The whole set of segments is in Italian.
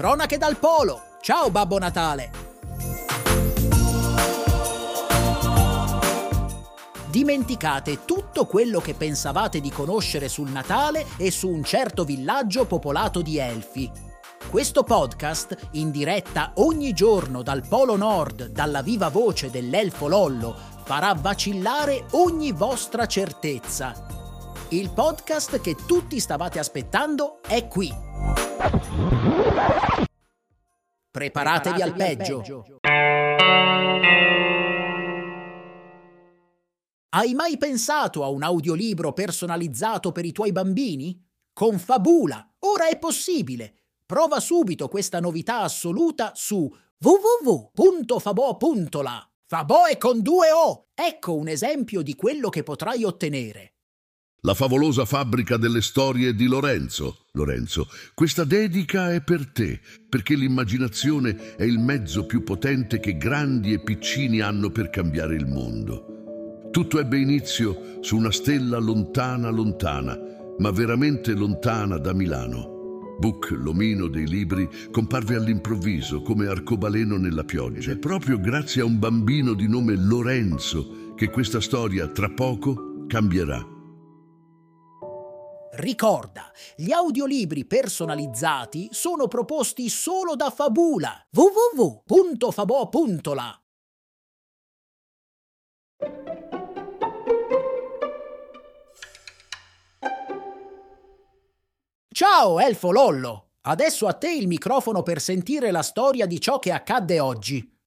Cronache dal Polo. Ciao Babbo Natale. Dimenticate tutto quello che pensavate di conoscere sul Natale e su un certo villaggio popolato di elfi. Questo podcast, in diretta ogni giorno dal Polo Nord, dalla viva voce dell'elfo Lollo, farà vacillare ogni vostra certezza. Il podcast che tutti stavate aspettando è qui. Preparatevi al peggio. Hai mai pensato a un audiolibro personalizzato per i tuoi bambini? Con Fabula, ora è possibile. Prova subito questa novità assoluta su www.fabo.la. Fabo è con due O. Ecco un esempio di quello che potrai ottenere. La favolosa fabbrica delle storie di Lorenzo. Lorenzo, questa dedica è per te, perché l'immaginazione è il mezzo più potente che grandi e piccini hanno per cambiare il mondo. Tutto ebbe inizio su una stella lontana, lontana, ma veramente lontana da Milano. Buc, l'omino dei libri, comparve all'improvviso come arcobaleno nella pioggia. È proprio grazie a un bambino di nome Lorenzo che questa storia tra poco cambierà. Ricorda, gli audiolibri personalizzati sono proposti solo da Fabula. www.fabo.la Ciao, Elfo Lollo! Adesso a te il microfono per sentire la storia di ciò che accadde oggi.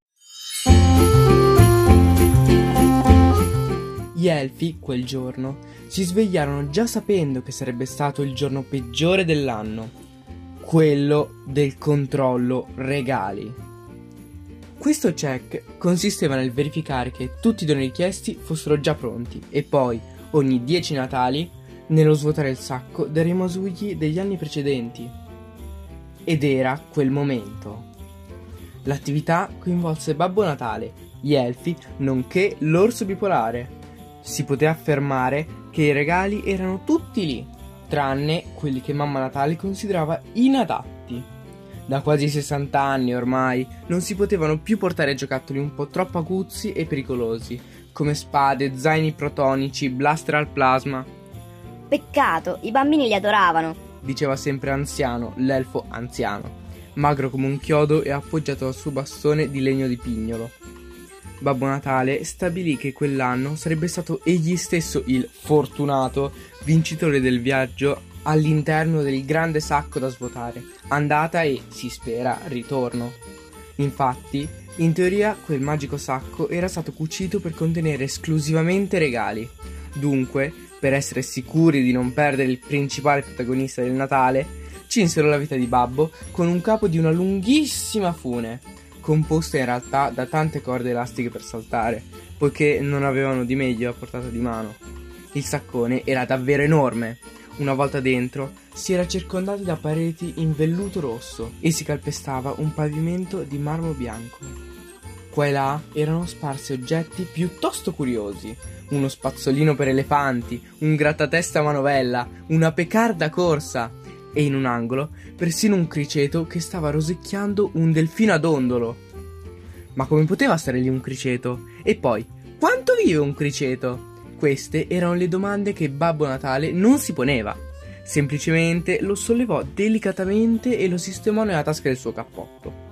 Gli elfi, quel giorno, si svegliarono già sapendo che sarebbe stato il giorno peggiore dell'anno, quello del controllo regali. Questo check consisteva nel verificare che tutti i doni richiesti fossero già pronti e poi, ogni 10 Natali, nello svuotare il sacco dei rimasugli degli anni precedenti. Ed era quel momento. L'attività coinvolse Babbo Natale, gli elfi, nonché l'orso bipolare. Si poteva affermare che i regali erano tutti lì, tranne quelli che Mamma Natale considerava inadatti. Da quasi 60 anni ormai non si potevano più portare giocattoli un po' troppo aguzzi e pericolosi, come spade, zaini protonici, blaster al plasma Peccato, i bambini li adoravano. Diceva sempre anziano, l'elfo anziano, magro come un chiodo e appoggiato al suo bastone di legno di pignolo. Babbo Natale stabilì che quell'anno sarebbe stato egli stesso il fortunato vincitore del viaggio all'interno del grande sacco da svuotare, andata e, si spera, ritorno. Infatti, in teoria quel magico sacco era stato cucito per contenere esclusivamente regali. Dunque, per essere sicuri di non perdere il principale protagonista del Natale, cinsero la vita di Babbo con un capo di una lunghissima fune, composta in realtà da tante corde elastiche per saltare, poiché non avevano di meglio a portata di mano. Il saccone era davvero enorme. Una volta dentro, si era circondati da pareti in velluto rosso e si calpestava un pavimento di marmo bianco. Qua e là erano sparsi oggetti piuttosto curiosi, uno spazzolino per elefanti, un grattatesta manovella, una pecarda corsa e in un angolo persino un criceto che stava rosicchiando un delfino a dondolo. Ma come poteva stare lì un criceto? E poi, quanto vive un criceto? Queste erano le domande che Babbo Natale non si poneva. Semplicemente lo sollevò delicatamente e lo sistemò nella tasca del suo cappotto.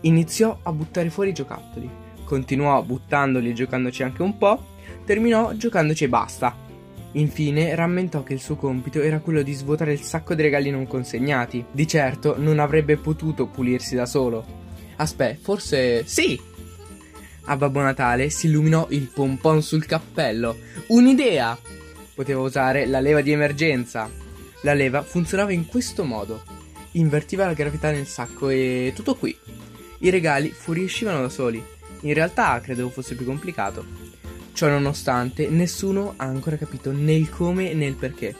Iniziò a buttare fuori i giocattoli. Continuò buttandoli e giocandoci anche un po', terminò giocandoci e basta. Infine rammentò che il suo compito era quello di svuotare il sacco di regali non consegnati. Di certo non avrebbe potuto pulirsi da solo. Aspetta, forse sì. A Babbo Natale si illuminò il pompon sul cappello. Un'idea! Poteva usare la leva di emergenza. La leva funzionava in questo modo. Invertiva la gravità nel sacco e tutto qui. I regali fuoriuscivano da soli. In realtà credevo fosse più complicato. Ciò nonostante, nessuno ha ancora capito né il come né il perché.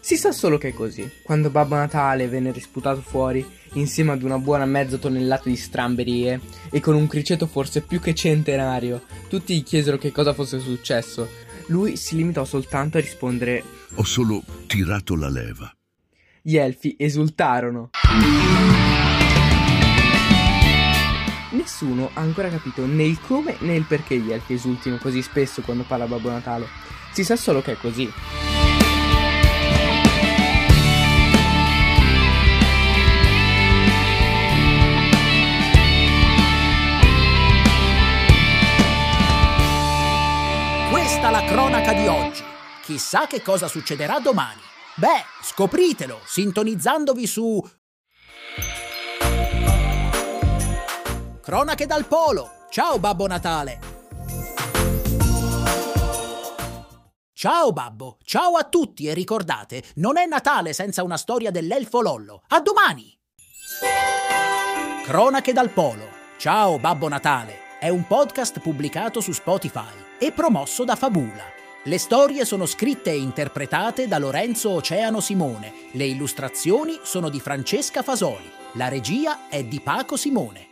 Si sa solo che è così. Quando Babbo Natale venne risputato fuori, insieme ad una buona mezza tonnellata di stramberie e con un criceto forse più che centenario, tutti gli chiesero che cosa fosse successo. Lui si limitò soltanto a rispondere: Ho solo tirato la leva. Gli elfi esultarono. Nessuno ha ancora capito né il come né il perché gli elfi esultino così spesso quando parla Babbo Natale. Si sa solo che è così. Questa la cronaca di oggi. Chissà che cosa succederà domani. Beh, scopritelo sintonizzandovi su Cronache dal Polo. Ciao Babbo Natale. Ciao Babbo, ciao a tutti e ricordate, non è Natale senza una storia dell'elfo Lollo. A domani! Cronache dal Polo. Ciao Babbo Natale. È un podcast pubblicato su Spotify e promosso da Fabula. Le storie sono scritte e interpretate da Lorenzo Oceano Simone. Le illustrazioni sono di Francesca Fasoli. La regia è di Paco Simone.